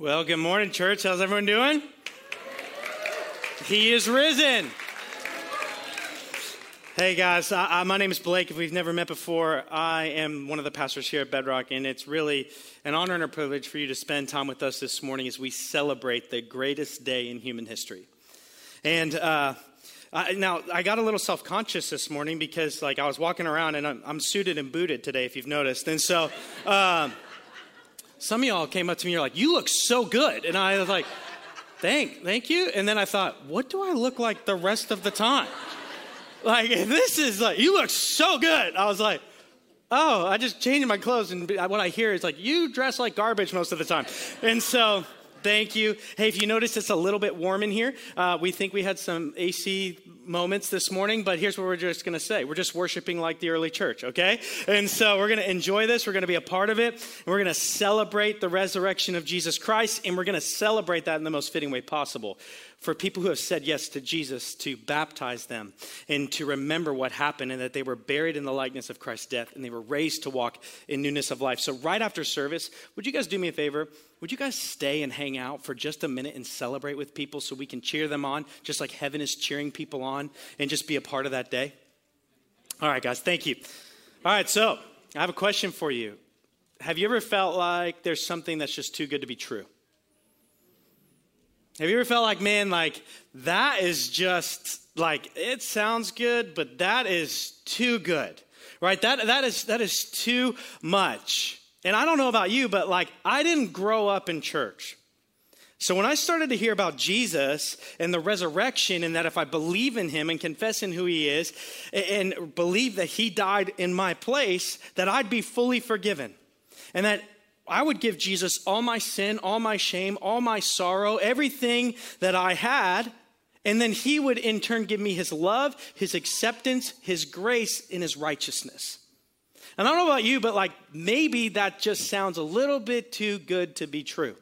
Well, good morning, church. How's everyone doing? He is risen. Hey guys, I, I, my name is Blake. If we've never met before, I am one of the pastors here at Bedrock, and it's really an honor and a privilege for you to spend time with us this morning as we celebrate the greatest day in human history. And uh, I, now I got a little self conscious this morning because, like, I was walking around and I'm, I'm suited and booted today, if you've noticed, and so. Uh, some of y'all came up to me, you're like, you look so good. And I was like, thank, thank you. And then I thought, what do I look like the rest of the time? Like, this is like, you look so good. I was like, oh, I just changed my clothes. And what I hear is like, you dress like garbage most of the time. And so, Thank you. Hey, if you notice, it's a little bit warm in here. Uh, we think we had some AC moments this morning, but here's what we're just going to say we're just worshiping like the early church, okay? And so we're going to enjoy this. We're going to be a part of it. And we're going to celebrate the resurrection of Jesus Christ, and we're going to celebrate that in the most fitting way possible for people who have said yes to Jesus to baptize them and to remember what happened and that they were buried in the likeness of Christ's death and they were raised to walk in newness of life. So, right after service, would you guys do me a favor? Would you guys stay and hang out for just a minute and celebrate with people so we can cheer them on, just like heaven is cheering people on, and just be a part of that day? All right, guys, thank you. All right, so I have a question for you. Have you ever felt like there's something that's just too good to be true? Have you ever felt like, man, like that is just like it sounds good, but that is too good, right? That that is that is too much. And I don't know about you, but like I didn't grow up in church. So when I started to hear about Jesus and the resurrection, and that if I believe in him and confess in who he is, and believe that he died in my place, that I'd be fully forgiven. And that I would give Jesus all my sin, all my shame, all my sorrow, everything that I had. And then he would in turn give me his love, his acceptance, his grace, and his righteousness. And I don't know about you, but like maybe that just sounds a little bit too good to be true.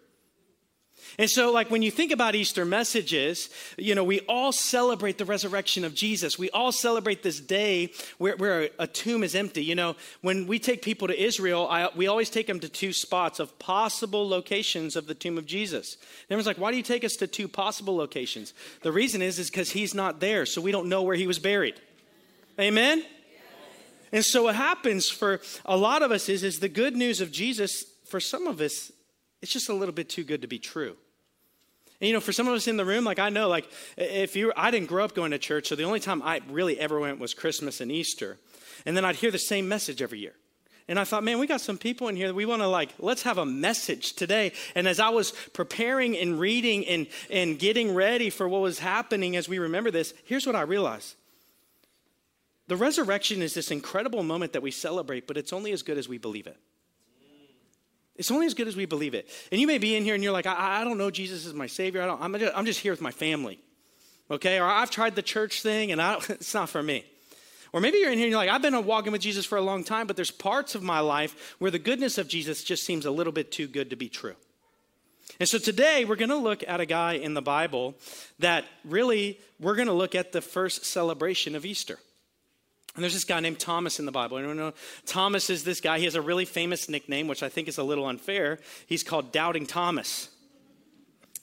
And so, like, when you think about Easter messages, you know, we all celebrate the resurrection of Jesus. We all celebrate this day where, where a tomb is empty. You know, when we take people to Israel, I, we always take them to two spots of possible locations of the tomb of Jesus. And everyone's like, why do you take us to two possible locations? The reason is, is because he's not there, so we don't know where he was buried. Amen? And so what happens for a lot of us is, is the good news of Jesus, for some of us, it's just a little bit too good to be true. And you know, for some of us in the room, like I know, like if you, I didn't grow up going to church, so the only time I really ever went was Christmas and Easter. And then I'd hear the same message every year. And I thought, man, we got some people in here that we want to like, let's have a message today. And as I was preparing and reading and, and getting ready for what was happening as we remember this, here's what I realized. The resurrection is this incredible moment that we celebrate, but it's only as good as we believe it. It's only as good as we believe it. And you may be in here and you're like, I, I don't know Jesus is my Savior. I I'm, just, I'm just here with my family. Okay? Or I've tried the church thing and it's not for me. Or maybe you're in here and you're like, I've been walking with Jesus for a long time, but there's parts of my life where the goodness of Jesus just seems a little bit too good to be true. And so today we're going to look at a guy in the Bible that really, we're going to look at the first celebration of Easter. And there's this guy named Thomas in the Bible. You know, Thomas is this guy. He has a really famous nickname, which I think is a little unfair. He's called Doubting Thomas.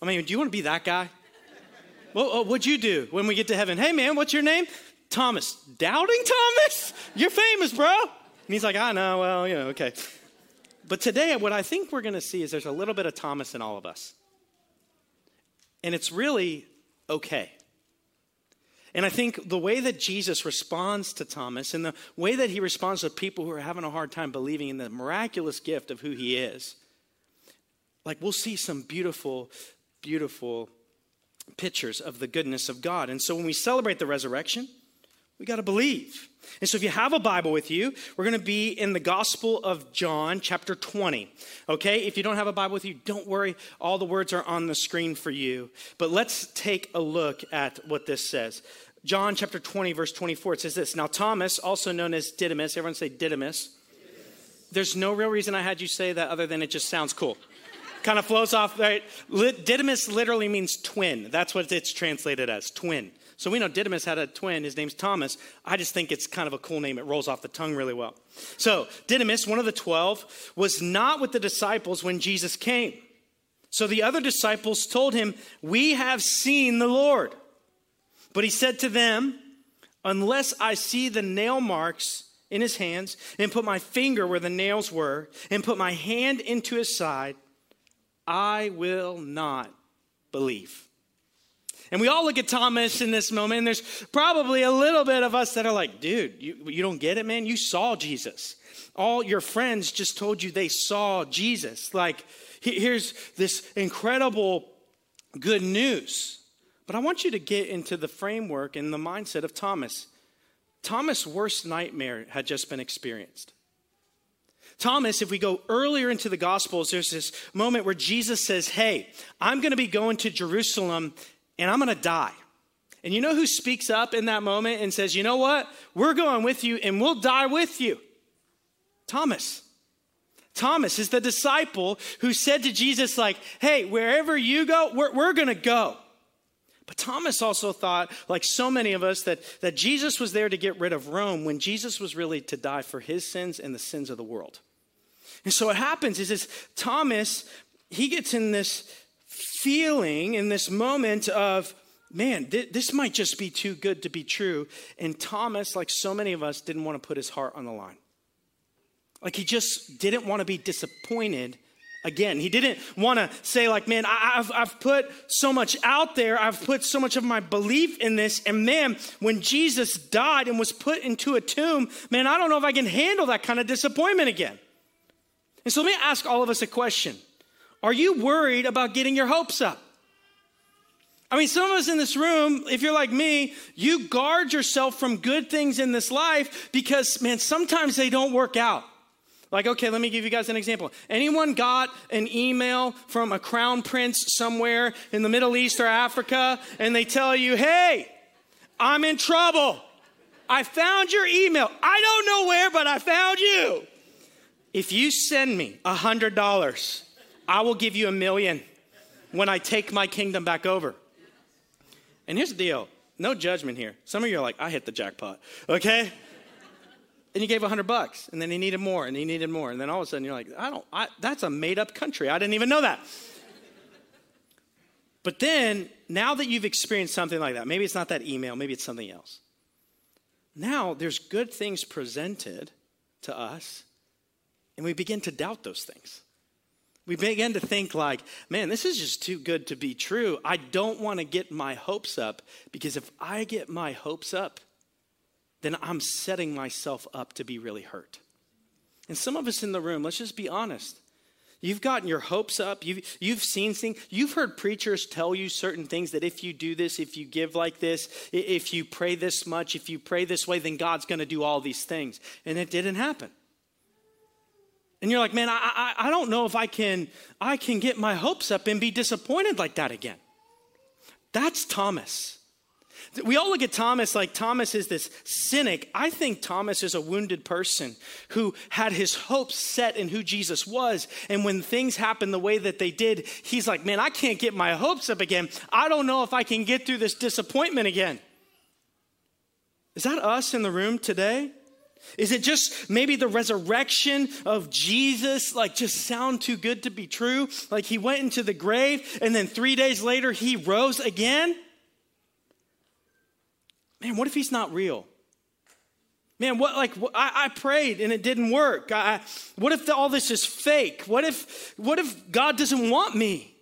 I mean, do you want to be that guy? Well, uh, what'd you do when we get to heaven? Hey, man, what's your name? Thomas. Doubting Thomas? You're famous, bro. And he's like, I know, well, you know, okay. But today, what I think we're going to see is there's a little bit of Thomas in all of us. And it's really okay. And I think the way that Jesus responds to Thomas and the way that he responds to people who are having a hard time believing in the miraculous gift of who he is, like we'll see some beautiful, beautiful pictures of the goodness of God. And so when we celebrate the resurrection, we got to believe. And so if you have a Bible with you, we're going to be in the Gospel of John, chapter 20. Okay? If you don't have a Bible with you, don't worry. All the words are on the screen for you. But let's take a look at what this says. John chapter 20, verse 24, it says this Now, Thomas, also known as Didymus, everyone say Didymus. Didymus. There's no real reason I had you say that other than it just sounds cool. kind of flows off, right? Didymus literally means twin. That's what it's translated as, twin. So we know Didymus had a twin. His name's Thomas. I just think it's kind of a cool name. It rolls off the tongue really well. So Didymus, one of the 12, was not with the disciples when Jesus came. So the other disciples told him, We have seen the Lord. But he said to them, Unless I see the nail marks in his hands, and put my finger where the nails were, and put my hand into his side, I will not believe. And we all look at Thomas in this moment, and there's probably a little bit of us that are like, dude, you, you don't get it, man? You saw Jesus. All your friends just told you they saw Jesus. Like, here's this incredible good news. But I want you to get into the framework and the mindset of Thomas. Thomas' worst nightmare had just been experienced. Thomas, if we go earlier into the Gospels, there's this moment where Jesus says, Hey, I'm going to be going to Jerusalem and I'm going to die. And you know who speaks up in that moment and says, You know what? We're going with you and we'll die with you? Thomas. Thomas is the disciple who said to Jesus, like, hey, wherever you go, we're, we're going to go. But Thomas also thought, like so many of us, that, that Jesus was there to get rid of Rome when Jesus was really to die for his sins and the sins of the world. And so what happens is, is Thomas, he gets in this feeling, in this moment of, man, th- this might just be too good to be true. And Thomas, like so many of us, didn't want to put his heart on the line. Like he just didn't want to be disappointed again. He didn't want to say, like, man, I, have I've put so much out there. I've put so much of my belief in this. And man, when Jesus died and was put into a tomb, man, I don't know if I can handle that kind of disappointment again. And so let me ask all of us a question Are you worried about getting your hopes up? I mean, some of us in this room, if you're like me, you guard yourself from good things in this life because, man, sometimes they don't work out. Like, okay, let me give you guys an example. Anyone got an email from a crown prince somewhere in the Middle East or Africa and they tell you, hey, I'm in trouble. I found your email. I don't know where, but I found you. If you send me a $100, I will give you a million when I take my kingdom back over. And here's the deal no judgment here. Some of you are like, I hit the jackpot, okay? And you gave a hundred bucks, and then he needed more, and he needed more, and then all of a sudden you're like, I don't, I, that's a made up country. I didn't even know that. but then, now that you've experienced something like that, maybe it's not that email, maybe it's something else. Now there's good things presented to us, and we begin to doubt those things. We begin to think like, man, this is just too good to be true. I don't want to get my hopes up because if I get my hopes up, then I'm setting myself up to be really hurt. And some of us in the room, let's just be honest. You've gotten your hopes up. You've, you've seen things. You've heard preachers tell you certain things that if you do this, if you give like this, if you pray this much, if you pray this way, then God's going to do all these things. And it didn't happen. And you're like, man, I, I, I don't know if I can, I can get my hopes up and be disappointed like that again. That's Thomas. We all look at Thomas like Thomas is this cynic. I think Thomas is a wounded person who had his hopes set in who Jesus was. And when things happened the way that they did, he's like, man, I can't get my hopes up again. I don't know if I can get through this disappointment again. Is that us in the room today? Is it just maybe the resurrection of Jesus, like just sound too good to be true? Like he went into the grave and then three days later he rose again? Man, what if he's not real? Man, what like I, I prayed and it didn't work. I, what if the, all this is fake? What if what if God doesn't want me?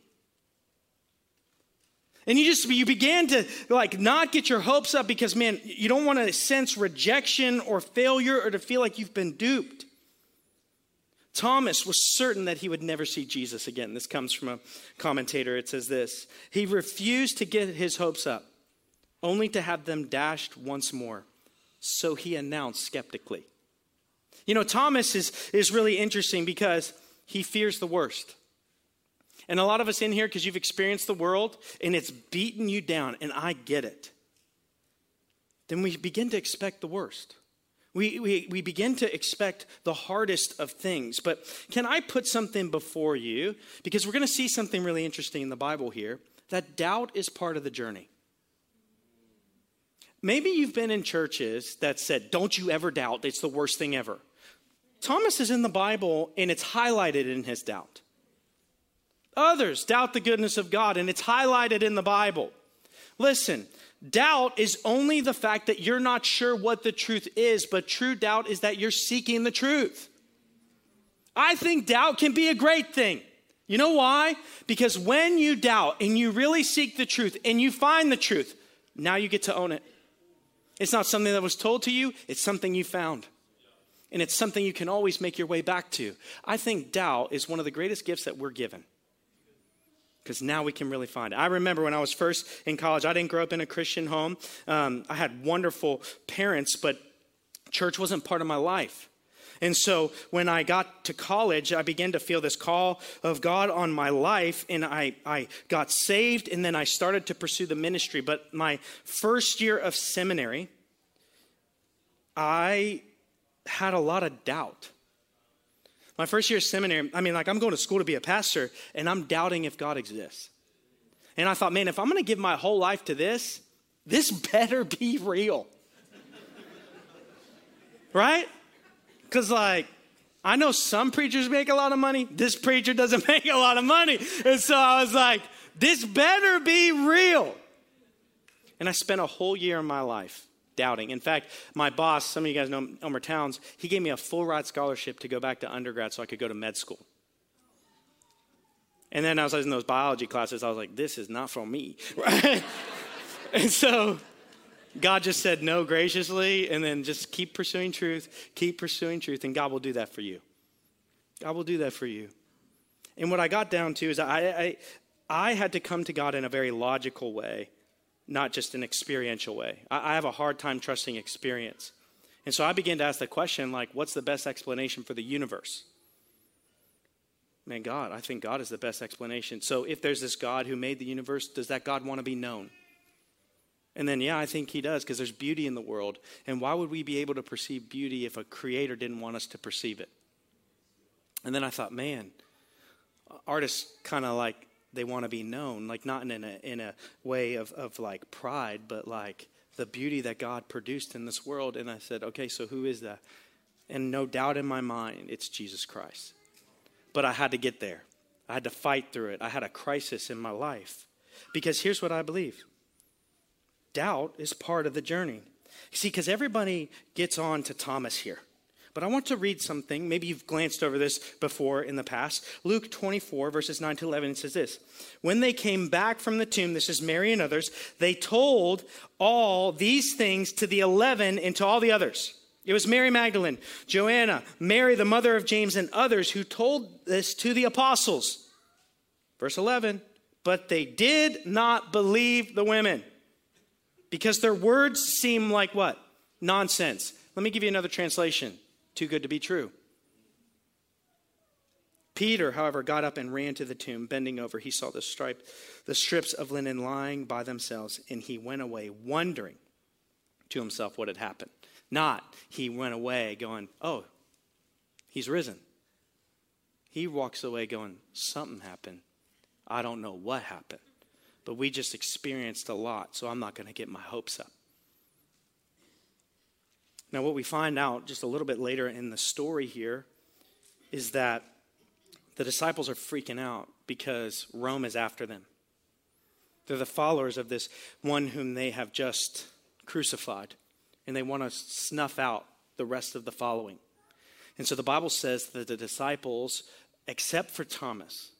And you just you began to like not get your hopes up because man, you don't want to sense rejection or failure or to feel like you've been duped. Thomas was certain that he would never see Jesus again. This comes from a commentator. It says this He refused to get his hopes up only to have them dashed once more. So he announced skeptically. You know, Thomas is, is really interesting because he fears the worst. And a lot of us in here, because you've experienced the world and it's beaten you down, and I get it, then we begin to expect the worst. We, we, we begin to expect the hardest of things. But can I put something before you? Because we're going to see something really interesting in the Bible here that doubt is part of the journey. Maybe you've been in churches that said, Don't you ever doubt, it's the worst thing ever. Thomas is in the Bible and it's highlighted in his doubt. Others doubt the goodness of God, and it's highlighted in the Bible. Listen, doubt is only the fact that you're not sure what the truth is, but true doubt is that you're seeking the truth. I think doubt can be a great thing. You know why? Because when you doubt and you really seek the truth and you find the truth, now you get to own it. It's not something that was told to you, it's something you found. And it's something you can always make your way back to. I think doubt is one of the greatest gifts that we're given because now we can really find it. I remember when I was first in college, I didn't grow up in a Christian home. Um, I had wonderful parents, but church wasn't part of my life. And so when I got to college, I began to feel this call of God on my life, and I, I got saved, and then I started to pursue the ministry. But my first year of seminary, I had a lot of doubt. My first year of seminary, I mean, like, I'm going to school to be a pastor, and I'm doubting if God exists. And I thought, man, if I'm going to give my whole life to this, this better be real. right? Because, like, I know some preachers make a lot of money. This preacher doesn't make a lot of money. And so I was like, this better be real. And I spent a whole year of my life doubting. In fact, my boss, some of you guys know Elmer Towns, he gave me a full ride scholarship to go back to undergrad so I could go to med school. And then I was in those biology classes, I was like, this is not for me. Right? and so God just said no graciously, and then just keep pursuing truth, keep pursuing truth, and God will do that for you. God will do that for you. And what I got down to is I, I, I had to come to God in a very logical way not just an experiential way. I, I have a hard time trusting experience. And so I began to ask the question like, what's the best explanation for the universe? Man, God, I think God is the best explanation. So if there's this God who made the universe, does that God want to be known? And then, yeah, I think he does because there's beauty in the world. And why would we be able to perceive beauty if a creator didn't want us to perceive it? And then I thought, man, artists kind of like they want to be known, like not in a, in a way of, of like pride, but like the beauty that God produced in this world. And I said, okay, so who is that? And no doubt in my mind, it's Jesus Christ. But I had to get there. I had to fight through it. I had a crisis in my life. Because here's what I believe doubt is part of the journey. See, because everybody gets on to Thomas here. But I want to read something. Maybe you've glanced over this before in the past. Luke 24, verses 9 to 11, it says this When they came back from the tomb, this is Mary and others, they told all these things to the eleven and to all the others. It was Mary Magdalene, Joanna, Mary, the mother of James, and others who told this to the apostles. Verse 11, but they did not believe the women because their words seem like what? Nonsense. Let me give you another translation. Too good to be true. Peter, however, got up and ran to the tomb, bending over. He saw the stripe, the strips of linen lying by themselves, and he went away, wondering to himself what had happened. Not he went away going, "Oh, he's risen." He walks away going, "Something happened. I don't know what happened, but we just experienced a lot, so I'm not going to get my hopes up." Now, what we find out just a little bit later in the story here is that the disciples are freaking out because Rome is after them. They're the followers of this one whom they have just crucified, and they want to snuff out the rest of the following. And so the Bible says that the disciples, except for Thomas,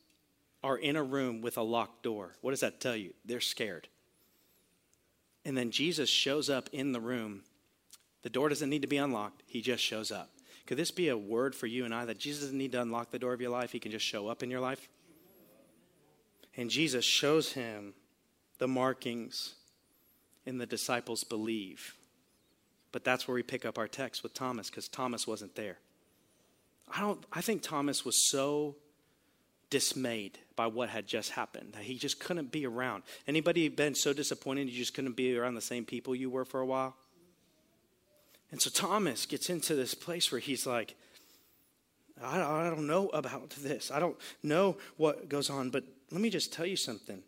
are in a room with a locked door. What does that tell you? They're scared. And then Jesus shows up in the room the door doesn't need to be unlocked, He just shows up. Could this be a word for you and I that Jesus doesn't need to unlock the door of your life? He can just show up in your life? And Jesus shows him the markings, and the disciples believe. But that's where we pick up our text with Thomas because Thomas wasn't there. I don't I think Thomas was so dismayed by what had just happened that he just couldn't be around. Anybody been so disappointed you just couldn't be around the same people you were for a while? And so Thomas gets into this place where he's like, I, I don't know about this. I don't know what goes on. But let me just tell you something.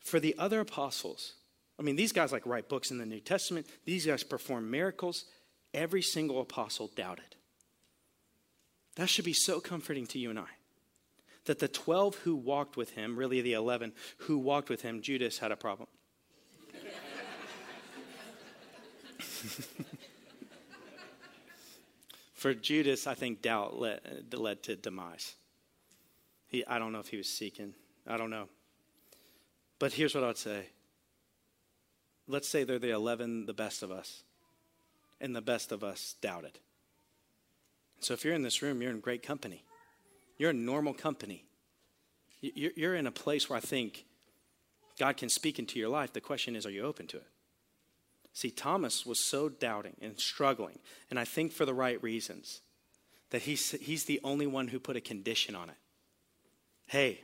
For the other apostles, I mean, these guys like write books in the New Testament, these guys perform miracles. Every single apostle doubted. That should be so comforting to you and I. that the 12 who walked with him, really the 11 who walked with him, Judas had a problem. For Judas, I think doubt led, led to demise. He, I don't know if he was seeking. I don't know. But here's what I'd say. Let's say they're the 11, the best of us, and the best of us doubted. So if you're in this room, you're in great company. You're in normal company. You're in a place where I think God can speak into your life. The question is, are you open to it? See, Thomas was so doubting and struggling, and I think for the right reasons, that he's, he's the only one who put a condition on it. Hey,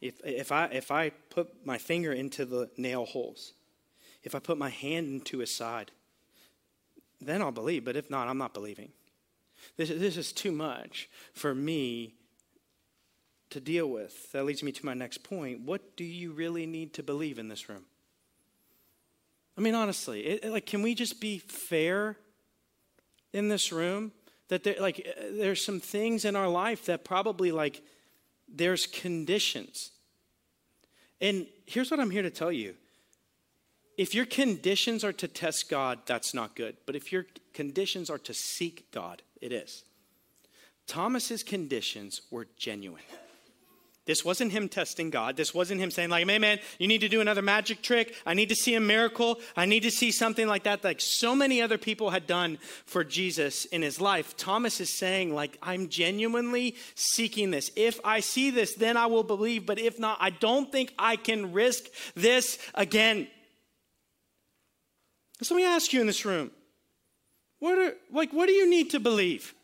if, if, I, if I put my finger into the nail holes, if I put my hand into his side, then I'll believe, but if not, I'm not believing. This, this is too much for me to deal with. That leads me to my next point. What do you really need to believe in this room? I mean, honestly, it, like, can we just be fair in this room? That there, like, uh, there's some things in our life that probably like there's conditions. And here's what I'm here to tell you. If your conditions are to test God, that's not good. But if your conditions are to seek God, it is. Thomas's conditions were genuine. This wasn't him testing God. This wasn't him saying, like, hey, man, you need to do another magic trick. I need to see a miracle. I need to see something like that, like so many other people had done for Jesus in his life. Thomas is saying, like, I'm genuinely seeking this. If I see this, then I will believe. But if not, I don't think I can risk this again. So let me ask you in this room what are, like, what do you need to believe?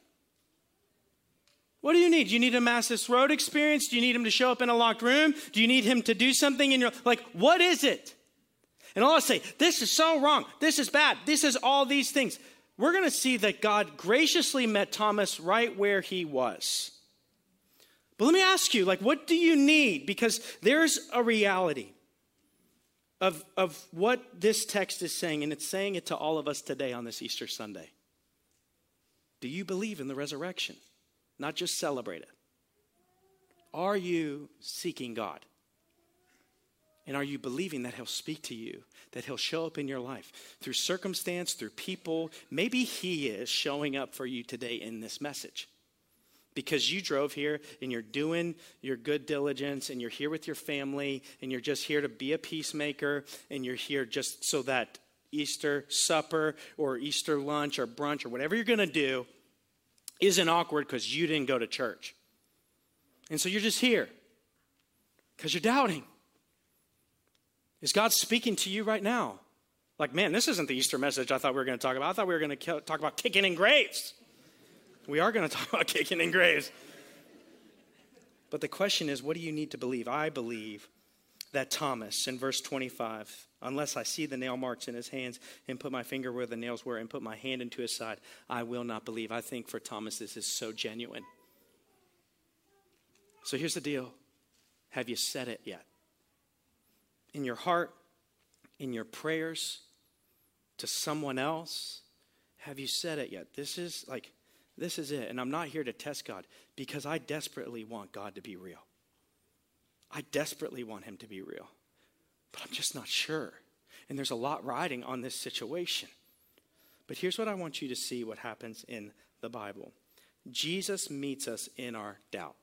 What do you need? Do you need a Damascus road experience? Do you need him to show up in a locked room? Do you need him to do something in your like what is it? And all I say, this is so wrong. This is bad. This is all these things. We're going to see that God graciously met Thomas right where he was. But let me ask you, like, what do you need? Because there's a reality of, of what this text is saying, and it's saying it to all of us today on this Easter Sunday. Do you believe in the resurrection? Not just celebrate it. Are you seeking God? And are you believing that He'll speak to you, that He'll show up in your life through circumstance, through people? Maybe He is showing up for you today in this message because you drove here and you're doing your good diligence and you're here with your family and you're just here to be a peacemaker and you're here just so that Easter supper or Easter lunch or brunch or whatever you're going to do isn't awkward because you didn't go to church. And so you're just here because you're doubting. Is God speaking to you right now? Like, man, this isn't the Easter message I thought we were going to talk about. I thought we were going to talk about kicking in graves. We are going to talk about kicking in graves. But the question is, what do you need to believe? I believe that Thomas, in verse 25, Unless I see the nail marks in his hands and put my finger where the nails were and put my hand into his side, I will not believe. I think for Thomas, this is so genuine. So here's the deal Have you said it yet? In your heart, in your prayers, to someone else? Have you said it yet? This is like, this is it. And I'm not here to test God because I desperately want God to be real. I desperately want him to be real but I'm just not sure. And there's a lot riding on this situation. But here's what I want you to see what happens in the Bible Jesus meets us in our doubt.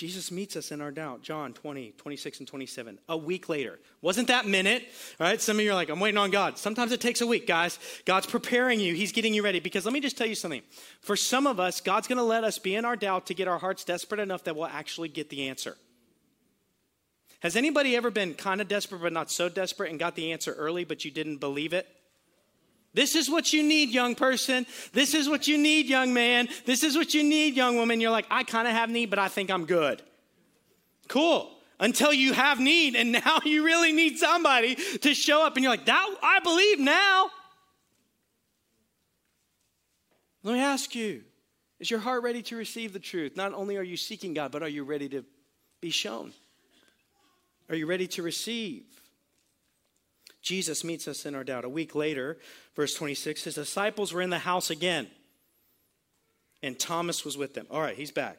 Jesus meets us in our doubt. John 20, 26, and 27. A week later. Wasn't that minute? All right. Some of you are like, I'm waiting on God. Sometimes it takes a week, guys. God's preparing you, He's getting you ready. Because let me just tell you something. For some of us, God's going to let us be in our doubt to get our hearts desperate enough that we'll actually get the answer. Has anybody ever been kind of desperate, but not so desperate, and got the answer early, but you didn't believe it? This is what you need, young person. This is what you need, young man. This is what you need, young woman. You're like, I kind of have need, but I think I'm good. Cool. Until you have need, and now you really need somebody to show up, and you're like, that I believe now. Let me ask you is your heart ready to receive the truth? Not only are you seeking God, but are you ready to be shown? Are you ready to receive? Jesus meets us in our doubt. A week later, verse 26, his disciples were in the house again, and Thomas was with them. All right, he's back.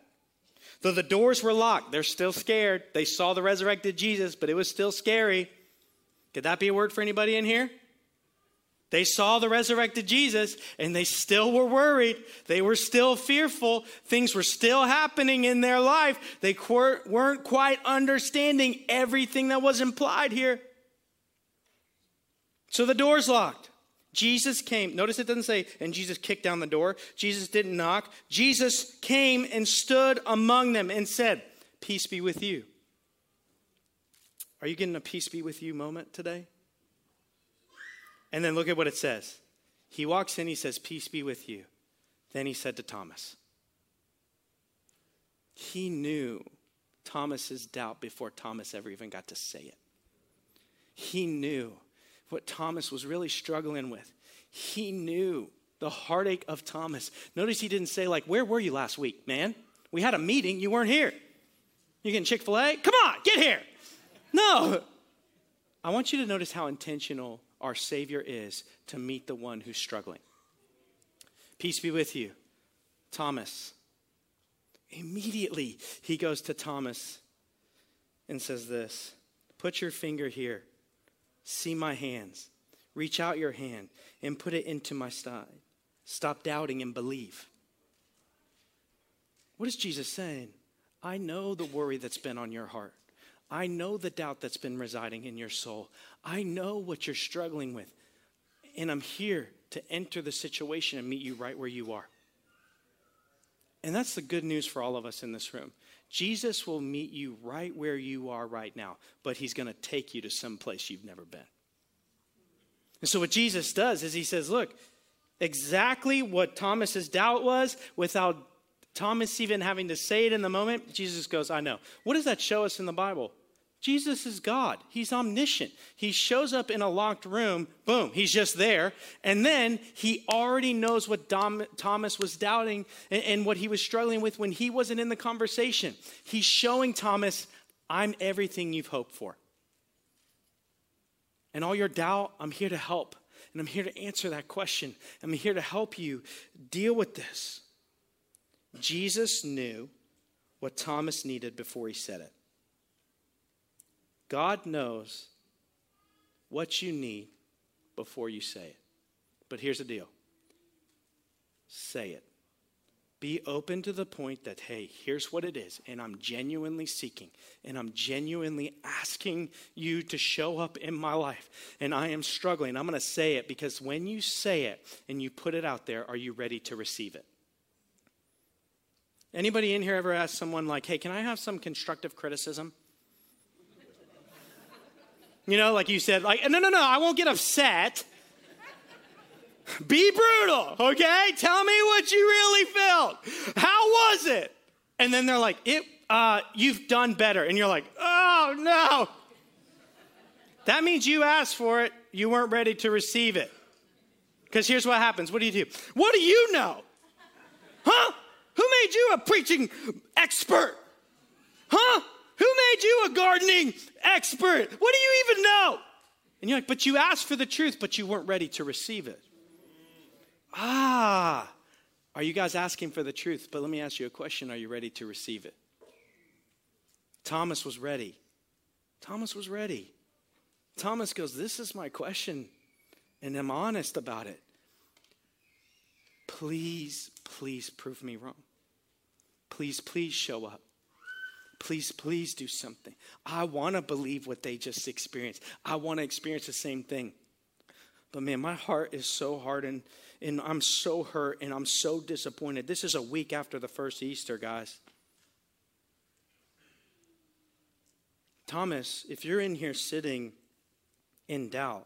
Though the doors were locked, they're still scared. They saw the resurrected Jesus, but it was still scary. Could that be a word for anybody in here? They saw the resurrected Jesus and they still were worried. They were still fearful. Things were still happening in their life. They weren't quite understanding everything that was implied here. So the door's locked. Jesus came. Notice it doesn't say, and Jesus kicked down the door. Jesus didn't knock. Jesus came and stood among them and said, Peace be with you. Are you getting a peace be with you moment today? And then look at what it says. He walks in, he says, Peace be with you. Then he said to Thomas, He knew Thomas's doubt before Thomas ever even got to say it. He knew what Thomas was really struggling with. He knew the heartache of Thomas. Notice he didn't say, like, where were you last week, man? We had a meeting, you weren't here. You're getting Chick fil A? Come on, get here. No. I want you to notice how intentional our Savior is to meet the one who's struggling. Peace be with you, Thomas. Immediately, he goes to Thomas and says this Put your finger here, see my hands. Reach out your hand and put it into my side. Stop doubting and believe. What is Jesus saying? I know the worry that's been on your heart. I know the doubt that's been residing in your soul. I know what you're struggling with. And I'm here to enter the situation and meet you right where you are. And that's the good news for all of us in this room. Jesus will meet you right where you are right now, but he's going to take you to some place you've never been. And so, what Jesus does is he says, Look, exactly what Thomas's doubt was, without Thomas even having to say it in the moment, Jesus goes, I know. What does that show us in the Bible? Jesus is God. He's omniscient. He shows up in a locked room, boom, he's just there. And then he already knows what Dom, Thomas was doubting and, and what he was struggling with when he wasn't in the conversation. He's showing Thomas, I'm everything you've hoped for. And all your doubt, I'm here to help. And I'm here to answer that question. I'm here to help you deal with this. Jesus knew what Thomas needed before he said it. God knows what you need before you say it. But here's the deal say it. Be open to the point that, hey, here's what it is, and I'm genuinely seeking, and I'm genuinely asking you to show up in my life, and I am struggling. I'm going to say it because when you say it and you put it out there, are you ready to receive it? Anybody in here ever ask someone like, hey, can I have some constructive criticism? You know, like you said, like, no, no, no, I won't get upset. Be brutal, okay? Tell me what you really felt. How was it? And then they're like, it, uh, you've done better. And you're like, oh no. That means you asked for it, you weren't ready to receive it. Because here's what happens. What do you do? What do you know? Huh? Who made you a preaching expert? Huh? Who made you a gardening expert? What do you even know? And you're like, but you asked for the truth, but you weren't ready to receive it. Ah, are you guys asking for the truth? But let me ask you a question Are you ready to receive it? Thomas was ready. Thomas was ready. Thomas goes, This is my question, and I'm honest about it. Please, please prove me wrong. Please, please show up. Please, please do something. I want to believe what they just experienced. I want to experience the same thing. But man, my heart is so hardened and I'm so hurt and I'm so disappointed. This is a week after the first Easter, guys. Thomas, if you're in here sitting in doubt,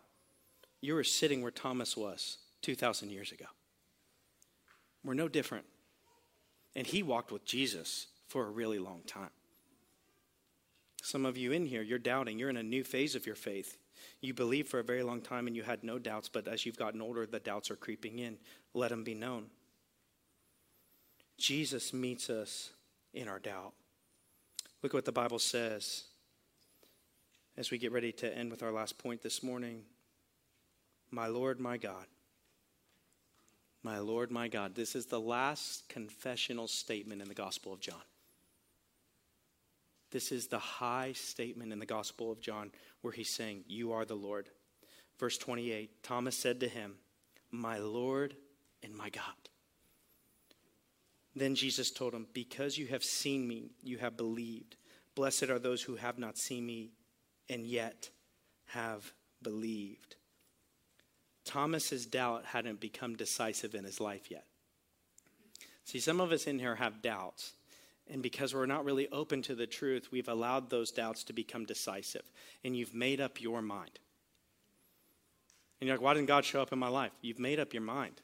you are sitting where Thomas was 2,000 years ago. We're no different. And he walked with Jesus for a really long time. Some of you in here, you're doubting. You're in a new phase of your faith. You believed for a very long time and you had no doubts, but as you've gotten older, the doubts are creeping in. Let them be known. Jesus meets us in our doubt. Look at what the Bible says as we get ready to end with our last point this morning. My Lord, my God. My Lord, my God. This is the last confessional statement in the Gospel of John. This is the high statement in the Gospel of John where he's saying, You are the Lord. Verse 28 Thomas said to him, My Lord and my God. Then Jesus told him, Because you have seen me, you have believed. Blessed are those who have not seen me and yet have believed. Thomas's doubt hadn't become decisive in his life yet. See, some of us in here have doubts. And because we're not really open to the truth, we've allowed those doubts to become decisive. And you've made up your mind. And you're like, why didn't God show up in my life? You've made up your mind.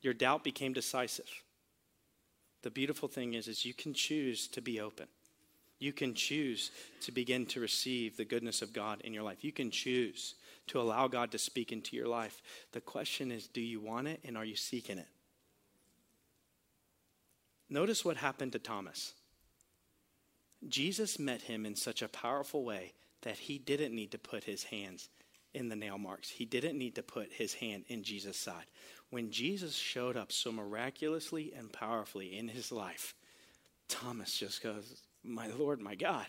Your doubt became decisive. The beautiful thing is, is you can choose to be open. You can choose to begin to receive the goodness of God in your life. You can choose to allow God to speak into your life. The question is, do you want it and are you seeking it? Notice what happened to Thomas. Jesus met him in such a powerful way that he didn't need to put his hands in the nail marks. He didn't need to put his hand in Jesus' side. When Jesus showed up so miraculously and powerfully in his life, Thomas just goes, My Lord, my God.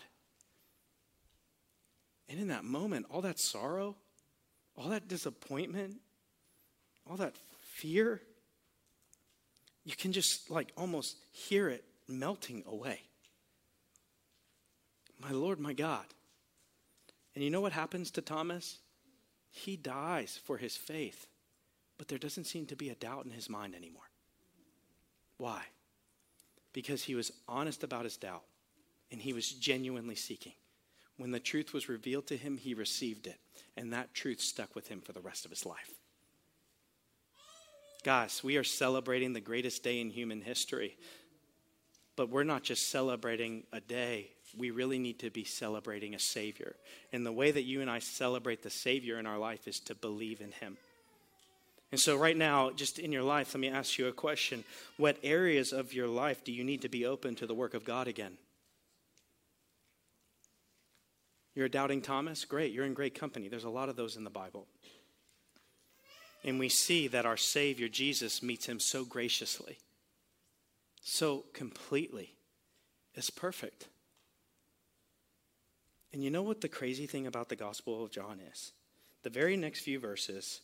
And in that moment, all that sorrow, all that disappointment, all that fear, you can just like almost hear it melting away. My Lord, my God. And you know what happens to Thomas? He dies for his faith, but there doesn't seem to be a doubt in his mind anymore. Why? Because he was honest about his doubt and he was genuinely seeking. When the truth was revealed to him, he received it, and that truth stuck with him for the rest of his life. Guys, we are celebrating the greatest day in human history. But we're not just celebrating a day, we really need to be celebrating a Savior. And the way that you and I celebrate the Savior in our life is to believe in Him. And so, right now, just in your life, let me ask you a question. What areas of your life do you need to be open to the work of God again? You're a doubting Thomas? Great, you're in great company. There's a lot of those in the Bible. And we see that our Savior, Jesus, meets him so graciously, so completely. It's perfect. And you know what the crazy thing about the Gospel of John is? The very next few verses,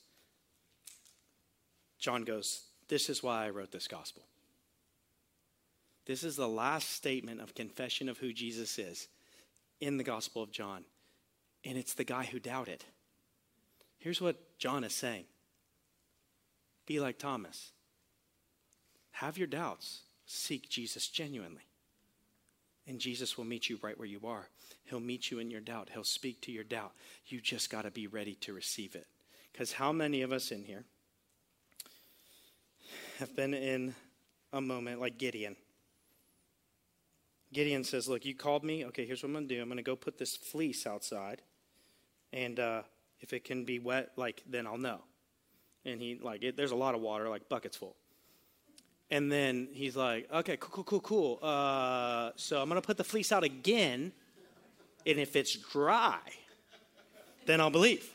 John goes, This is why I wrote this Gospel. This is the last statement of confession of who Jesus is in the Gospel of John. And it's the guy who doubted. Here's what John is saying be like Thomas. Have your doubts. Seek Jesus genuinely. And Jesus will meet you right where you are. He'll meet you in your doubt. He'll speak to your doubt. You just got to be ready to receive it. Because how many of us in here have been in a moment like Gideon? Gideon says, Look, you called me. Okay, here's what I'm going to do. I'm going to go put this fleece outside. And uh, if it can be wet, like, then I'll know and he like it, there's a lot of water, like buckets full. And then he's like, okay, cool, cool, cool, cool. Uh, so I'm gonna put the fleece out again, and if it's dry, then I'll believe.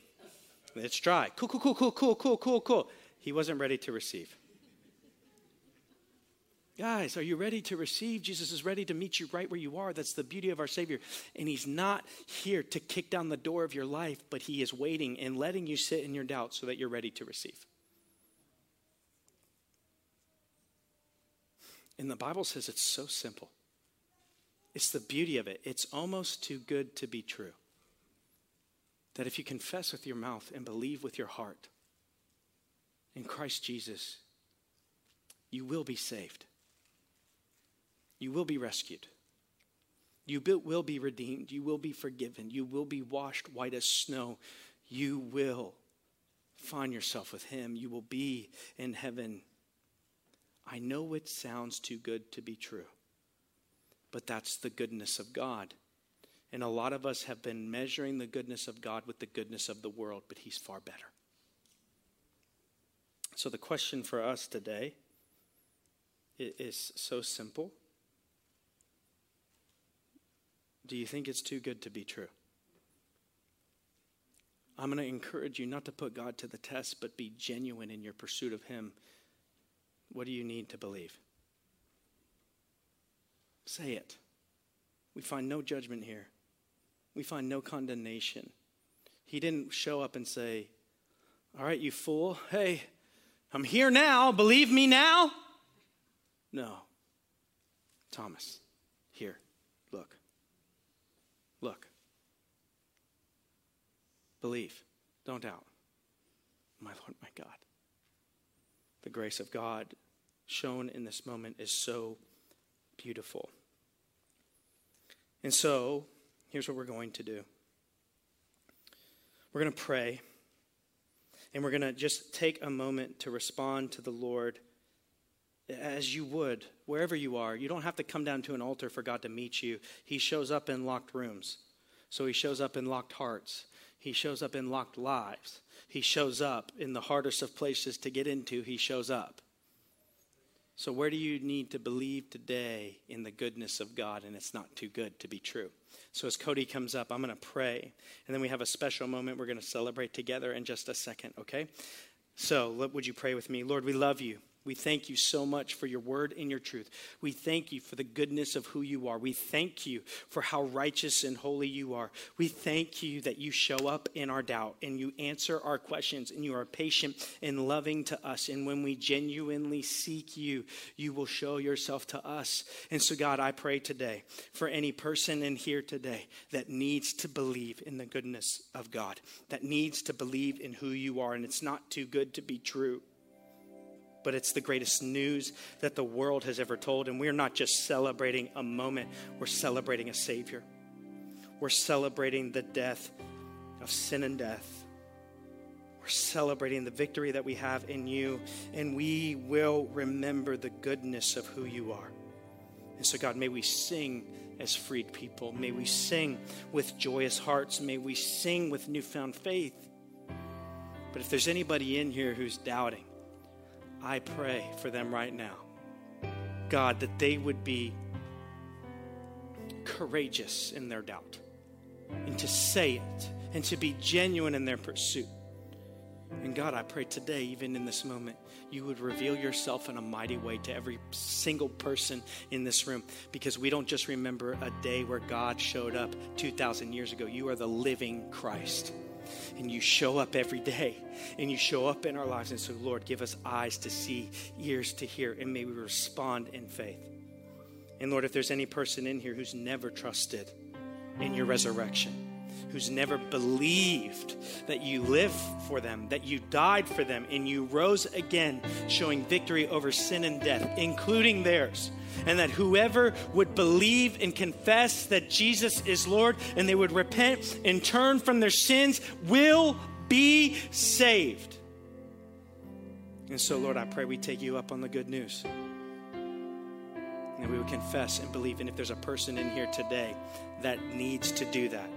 It's dry. Cool, cool, cool, cool, cool, cool, cool, cool. He wasn't ready to receive. Guys, are you ready to receive? Jesus is ready to meet you right where you are. That's the beauty of our Savior. And He's not here to kick down the door of your life, but He is waiting and letting you sit in your doubt so that you're ready to receive. And the Bible says it's so simple. It's the beauty of it. It's almost too good to be true. That if you confess with your mouth and believe with your heart in Christ Jesus, you will be saved. You will be rescued. You will be redeemed. You will be forgiven. You will be washed white as snow. You will find yourself with Him. You will be in heaven. I know it sounds too good to be true, but that's the goodness of God. And a lot of us have been measuring the goodness of God with the goodness of the world, but He's far better. So the question for us today is so simple Do you think it's too good to be true? I'm going to encourage you not to put God to the test, but be genuine in your pursuit of Him. What do you need to believe? Say it. We find no judgment here. We find no condemnation. He didn't show up and say, All right, you fool, hey, I'm here now. Believe me now? No. Thomas, here, look. Look. Believe. Don't doubt. My Lord, my God. The grace of God shown in this moment is so beautiful. And so, here's what we're going to do we're going to pray, and we're going to just take a moment to respond to the Lord as you would, wherever you are. You don't have to come down to an altar for God to meet you. He shows up in locked rooms, so He shows up in locked hearts, He shows up in locked lives. He shows up in the hardest of places to get into, He shows up. So, where do you need to believe today in the goodness of God and it's not too good to be true? So, as Cody comes up, I'm going to pray. And then we have a special moment we're going to celebrate together in just a second, okay? So, would you pray with me? Lord, we love you. We thank you so much for your word and your truth. We thank you for the goodness of who you are. We thank you for how righteous and holy you are. We thank you that you show up in our doubt and you answer our questions and you are patient and loving to us. And when we genuinely seek you, you will show yourself to us. And so, God, I pray today for any person in here today that needs to believe in the goodness of God, that needs to believe in who you are. And it's not too good to be true but it's the greatest news that the world has ever told. And we're not just celebrating a moment, we're celebrating a Savior. We're celebrating the death of sin and death. We're celebrating the victory that we have in you, and we will remember the goodness of who you are. And so, God, may we sing as freed people. May we sing with joyous hearts. May we sing with newfound faith. But if there's anybody in here who's doubting, I pray for them right now. God, that they would be courageous in their doubt and to say it and to be genuine in their pursuit. And God, I pray today, even in this moment, you would reveal yourself in a mighty way to every single person in this room because we don't just remember a day where God showed up 2,000 years ago. You are the living Christ and you show up every day and you show up in our lives. And so, Lord, give us eyes to see, ears to hear, and may we respond in faith. And Lord, if there's any person in here who's never trusted in your resurrection, who's never believed that you live for them, that you died for them, and you rose again, showing victory over sin and death, including theirs. And that whoever would believe and confess that Jesus is Lord and they would repent and turn from their sins will be saved. And so, Lord, I pray we take you up on the good news. And we would confess and believe. And if there's a person in here today that needs to do that,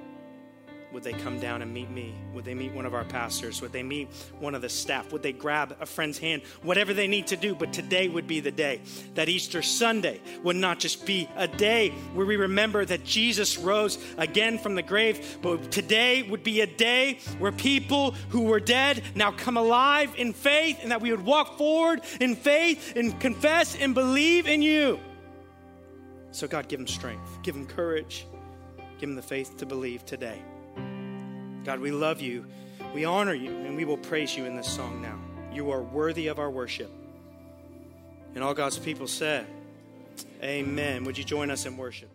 would they come down and meet me? Would they meet one of our pastors? Would they meet one of the staff? Would they grab a friend's hand? Whatever they need to do, but today would be the day. That Easter Sunday would not just be a day where we remember that Jesus rose again from the grave, but today would be a day where people who were dead now come alive in faith and that we would walk forward in faith and confess and believe in you. So, God, give them strength, give them courage, give them the faith to believe today. God, we love you, we honor you, and we will praise you in this song now. You are worthy of our worship. And all God's people said, Amen. Would you join us in worship?